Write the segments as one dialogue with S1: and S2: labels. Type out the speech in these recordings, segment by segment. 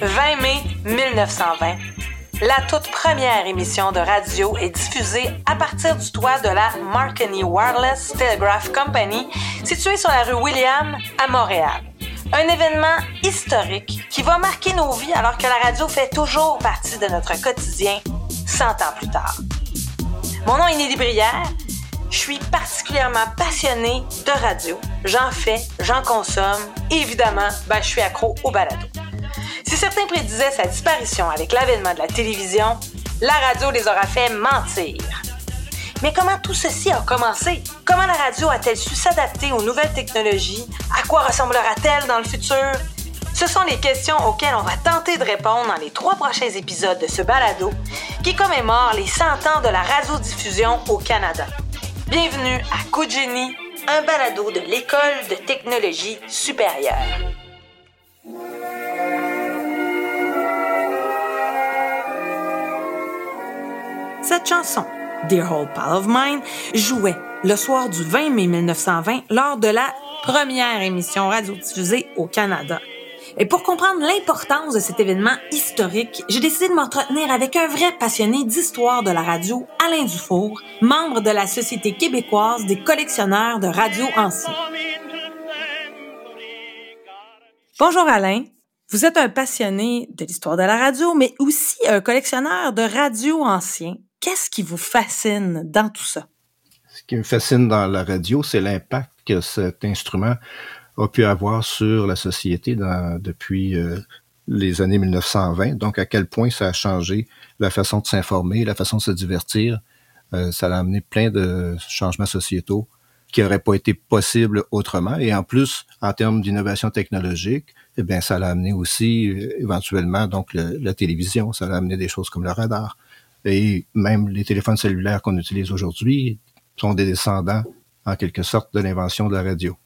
S1: 20 mai 1920. La toute première émission de radio est diffusée à partir du toit de la Marconi Wireless Telegraph Company, située sur la rue William à Montréal. Un événement historique qui va marquer nos vies alors que la radio fait toujours partie de notre quotidien 100 ans plus tard. Mon nom est Nelly Brière. Je suis particulièrement passionnée de radio. J'en fais, j'en consomme. Évidemment, ben, je suis accro au balado. Si certains prédisaient sa disparition avec l'avènement de la télévision, la radio les aura fait mentir. Mais comment tout ceci a commencé? Comment la radio a-t-elle su s'adapter aux nouvelles technologies? À quoi ressemblera-t-elle dans le futur? Ce sont les questions auxquelles on va tenter de répondre dans les trois prochains épisodes de ce balado qui commémore les 100 ans de la radiodiffusion au Canada. Bienvenue à Coup un balado de l'École de technologie supérieure. Cette chanson, Dear Old Pal of Mine, jouait le soir du 20 mai 1920 lors de la première émission radiodiffusée au Canada. Et pour comprendre l'importance de cet événement historique, j'ai décidé de m'entretenir avec un vrai passionné d'histoire de la radio, Alain Dufour, membre de la Société québécoise des collectionneurs de radio anciens. Bonjour Alain. Vous êtes un passionné de l'histoire de la radio, mais aussi un collectionneur de radio anciens. Qu'est-ce qui vous fascine dans tout ça?
S2: Ce qui me fascine dans la radio, c'est l'impact que cet instrument a pu avoir sur la société depuis euh, les années 1920. Donc, à quel point ça a changé la façon de s'informer, la façon de se divertir. Euh, ça a amené plein de changements sociétaux qui n'auraient pas été possibles autrement. Et en plus, en termes d'innovation technologique, eh bien, ça l'a amené aussi euh, éventuellement donc la télévision. Ça a amené des choses comme le radar. Et même les téléphones cellulaires qu'on utilise aujourd'hui sont des descendants, en quelque sorte, de l'invention de la radio.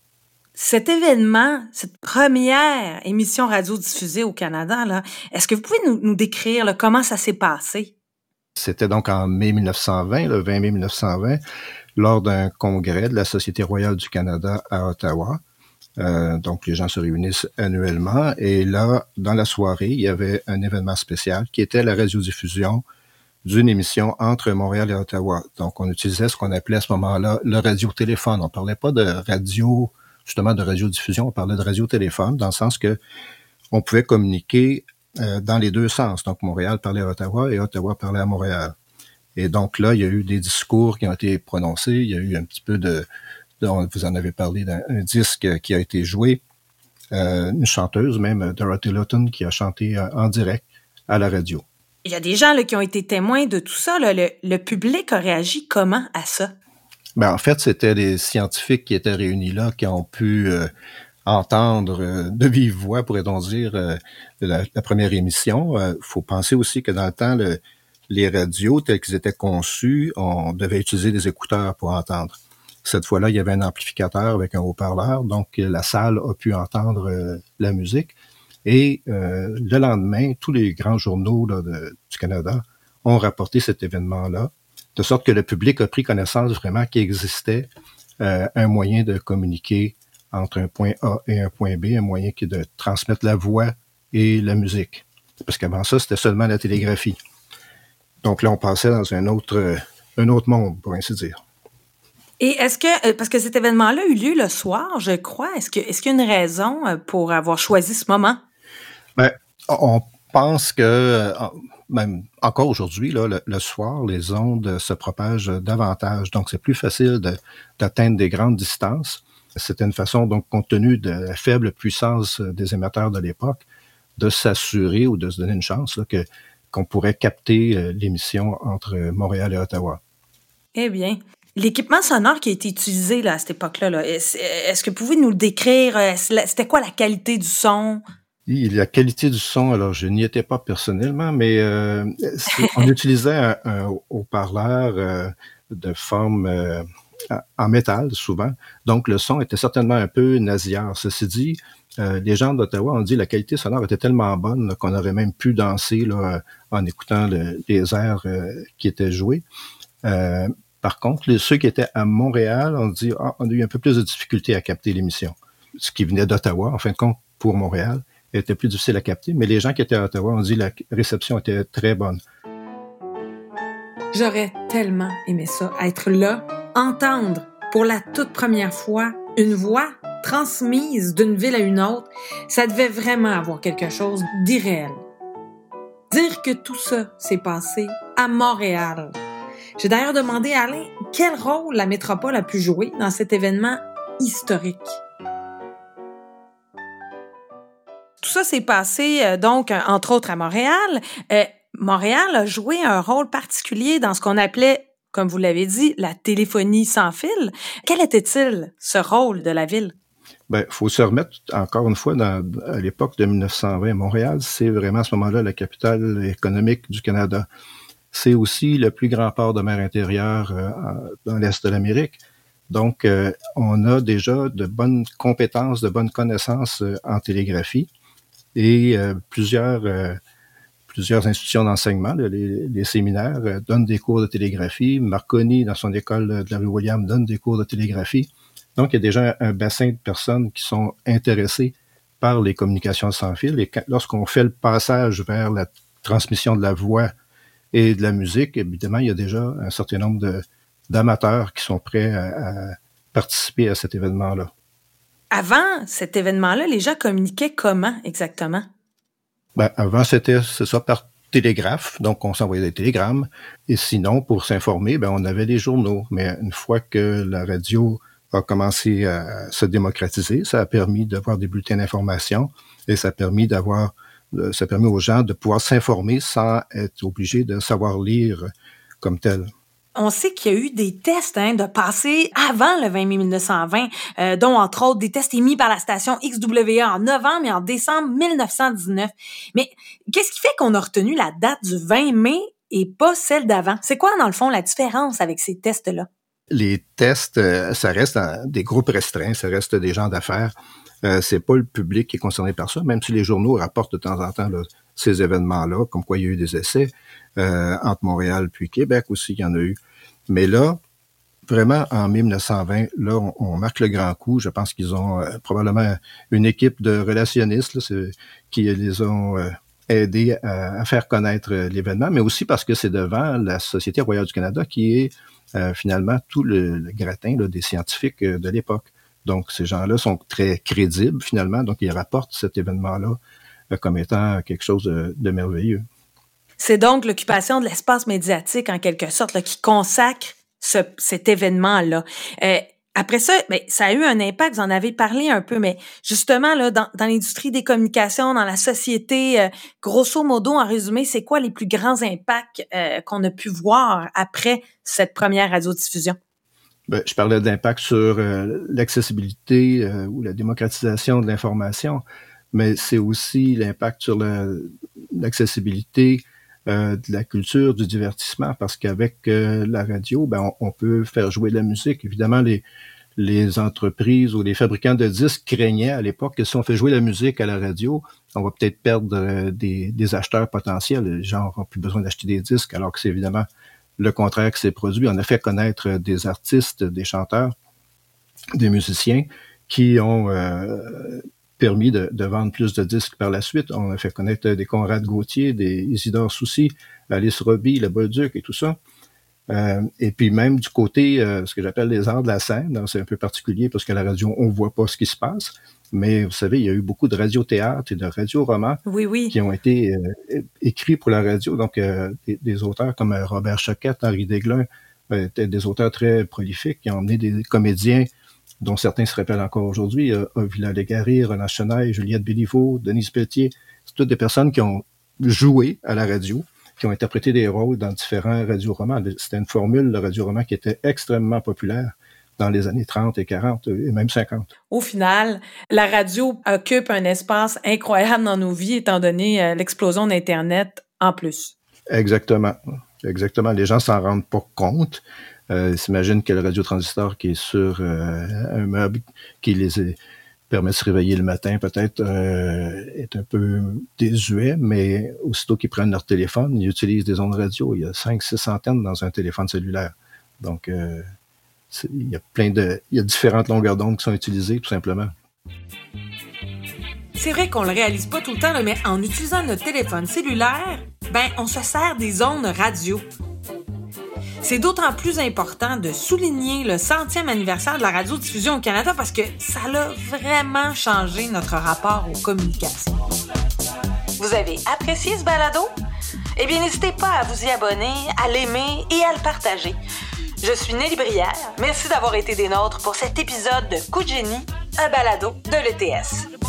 S1: Cet événement, cette première émission radio-diffusée au Canada, là, est-ce que vous pouvez nous, décrire comment ça s'est passé?
S2: C'était donc en mai 1920, le 20 mai 1920, lors d'un congrès de la Société royale du Canada à Ottawa. Euh, donc, les gens se réunissent annuellement. Et là, dans la soirée, il y avait un événement spécial qui était la radiodiffusion d'une émission entre Montréal et Ottawa. Donc, on utilisait ce qu'on appelait à ce moment-là le radiotéléphone. On parlait pas de radio, justement de radiodiffusion, on parlait de radiotéléphone dans le sens que on pouvait communiquer euh, dans les deux sens. Donc, Montréal parlait à Ottawa et Ottawa parlait à Montréal. Et donc là, il y a eu des discours qui ont été prononcés. Il y a eu un petit peu de, vous en avez parlé d'un disque qui a été joué. Euh, une chanteuse même, Dorothy Lutton, qui a chanté euh, en direct à la radio
S1: il y a des gens là, qui ont été témoins de tout ça. Le, public a réagi comment à ça?
S2: Ben, en fait, c'était les scientifiques qui étaient réunis là qui ont pu euh, entendre euh, de vive voix, pourrait-on dire, euh, la, première émission. Il faut penser aussi que dans le temps, les radios tels qu'ils étaient conçus, on devait utiliser des écouteurs pour entendre. Cette fois-là, il y avait un amplificateur avec un haut-parleur, donc la salle a pu entendre la musique. Et euh, le lendemain, tous les grands journaux du Canada ont rapporté cet événement-là, de sorte que le public a pris connaissance vraiment qu'il existait euh, un moyen de communiquer entre un point A et un point B, un moyen qui est de transmettre la voix et la musique. Parce qu'avant ça, c'était seulement la télégraphie. Donc là, on passait dans un autre, un autre monde, pour ainsi dire.
S1: Et est-ce que, euh, parce que cet événement-là a eu lieu le soir, je crois, est-ce qu'il est y a une raison pour avoir choisi ce moment?
S2: Ben, on pense que euh, même encore aujourd'hui, le, soir, les ondes se propagent davantage. Donc, c'est plus facile d'atteindre des grandes distances. C'était une façon, donc, compte tenu de la faible puissance des émetteurs de l'époque, de s'assurer ou de se donner une chance que qu'on pourrait capter euh, l'émission entre Montréal et Ottawa.
S1: Eh bien, l'équipement sonore qui a été utilisé à cette époque-là, -là, est -ce que vous pouvez nous le décrire? C'était quoi la qualité du son?
S2: La qualité du son, alors je n'y étais pas personnellement, mais euh, on utilisait un, haut-parleur euh, de forme euh, en métal souvent, donc le son était certainement un peu nasillard. Ceci dit, les gens d'Ottawa ont dit que la qualité sonore était tellement bonne qu'on aurait même pu danser en écoutant les airs qui étaient joués. par contre, ceux qui étaient à Montréal ont dit ah, on a eu un peu plus de difficulté à capter l'émission, ce qui venait d'Ottawa en fin de compte pour Montréal était plus difficile à capter, mais les gens qui étaient à Ottawa ont dit que la réception était très bonne.
S1: J'aurais tellement aimé ça, être là, entendre pour la toute première fois une voix transmise d'une ville à une autre. Ça devait vraiment avoir quelque chose d'irréel. Dire que tout ça s'est passé à Montréal. J'ai d'ailleurs demandé à Alain quel rôle la métropole a pu jouer dans cet événement historique. Ça s'est passé euh, donc entre autres à Montréal. Euh, Montréal a joué un rôle particulier dans ce qu'on appelait, comme vous l'avez dit, la téléphonie sans fil. Quel était-il ce rôle de la ville?
S2: Ben, faut se remettre encore une fois à l'époque de 1920. Montréal, c'est vraiment à ce moment-là la capitale économique du Canada. C'est aussi le plus grand port de mer intérieure euh, dans l'est de l'Amérique. Donc, on a déjà de bonnes compétences, de bonnes connaissances en télégraphie et plusieurs plusieurs institutions d'enseignement, les, les, séminaires donnent des cours de télégraphie. Marconi, dans son école de la rue William, donne des cours de télégraphie. Donc, il y a déjà un, bassin de personnes qui sont intéressées par les communications sans fil. Et lorsqu'on fait le passage vers la transmission de la voix et de la musique, évidemment, il y a déjà un certain nombre d'amateurs qui sont prêts à, participer à cet événement-là.
S1: Avant cet événement-là, les gens communiquaient comment exactement?
S2: Ben, avant, c'était ça par télégraphe, donc on s'envoyait des télégrammes. Et sinon, pour s'informer, ben, on avait les journaux. Mais une fois que la radio a commencé à se démocratiser. Ça a permis d'avoir des bulletins d'information et ça a permis d'avoir, euh, ça a permis aux gens de pouvoir s'informer sans être obligés de savoir lire comme tel.
S1: On sait qu'il y a eu des tests hein, de passer avant le 20 mai 1920, euh, dont entre autres des tests émis par la station XWA en novembre et en décembre 1919. Mais qu'est-ce qui fait qu'on a retenu la date du 20 mai et pas celle d'avant? C'est quoi, dans le fond, la différence avec ces tests-là?
S2: les tests, euh, ça reste des groupes restreints, ça reste des gens d'affaires. Euh, c'est pas le public qui est concerné par ça, même si les journaux rapportent de temps en temps ces événements-là, comme quoi il y a eu des essais euh, entre Montréal puis Québec aussi, il y en a eu. Mais là, vraiment, en 1920, là, on, marque le grand coup. Je pense qu'ils ont euh, probablement une équipe de relationnistes qui les ont aidés à, à, faire connaître l'événement, mais aussi parce que c'est devant la Société royale du Canada qui est euh, finalement tout le, gratin des scientifiques euh, de l'époque. Donc, ces gens-là sont très crédibles, finalement. Donc, ils rapportent cet événement-là euh, comme étant quelque chose de, merveilleux.
S1: C'est donc l'occupation de l'espace médiatique, en quelque sorte, qui consacre cet événement-là. Après ça, ben, ça a eu un impact, vous en avez parlé un peu, mais justement, là, dans, l'industrie des communications, dans la société, euh, grosso modo, en résumé, c'est quoi les plus grands impacts euh, qu'on a pu voir après cette première radiodiffusion?
S2: Ben, je parlais d'impact sur euh, l'accessibilité ou la démocratisation de l'information, mais c'est aussi l'impact sur l'accessibilité de la culture, du divertissement, parce qu'avec la radio, ben, on, peut faire jouer de la musique. Évidemment, les, les entreprises ou les fabricants de disques craignaient à l'époque que si on fait jouer la musique à la radio, on va peut-être perdre euh, des, acheteurs potentiels. Les gens n'auront plus besoin d'acheter des disques, alors que c'est évidemment le contraire qui s'est produit. On a fait connaître des artistes, des chanteurs, des musiciens qui ont euh, permis de, vendre plus de disques par la suite. On a fait connaître des Conrad Gauthier, des Isidore Soucy, Alice Roby, le Bolduc et tout ça. Euh, et puis même du côté, euh, ce que j'appelle les arts de la scène, c'est un peu particulier parce que la radio, on voit pas ce qui se passe. Mais vous savez, il y a eu beaucoup de radiothéâtre et de radioromans
S1: oui, oui.
S2: qui ont été euh, écrits pour la radio. Donc, des, auteurs comme Robert Choquette, Henri Desglin, étaient des auteurs très prolifiques qui ont emmené des comédiens dont certains se rappellent encore aujourd'hui, euh, Villa Légaré, Renan Chenaille, Juliette Béliveau, Denise Pelletier. C'est toutes des personnes qui ont joué à la radio, qui ont interprété des rôles dans différents radioromans. C'était une formule, le radioroman, qui était extrêmement populaire dans les années 30 et 40 et même 50.
S1: Au final, la radio occupe un espace incroyable dans nos vies étant donné euh, l'explosion d'Internet en plus.
S2: Exactement. Exactement. Les gens s'en rendent pas compte. Euh, S'imagine que le radiotransistor qui est sur euh, un meuble qui les permet de se réveiller le matin peut-être euh, est un peu désuet, mais aussitôt qu'ils prennent leur téléphone, ils utilisent des ondes radio. Il y a cinq, six centaines dans un téléphone cellulaire. Donc, euh, il y a plein de, il y a différentes longueurs d'onde qui sont utilisées, tout simplement.
S1: c'est vrai qu'on le réalise pas tout le temps, mais en utilisant notre téléphone cellulaire, ben, on se sert des ondes radio. C'est d'autant plus important de souligner le centième anniversaire de la radiodiffusion au Canada parce que ça a vraiment changé notre rapport aux communications. Vous avez apprécié ce balado? Eh bien, n'hésitez pas à vous y abonner, à l'aimer et à le partager. Je suis Nelly Brière. Merci d'avoir été des nôtres pour cet épisode de Coup de génie, un balado de l'ETS.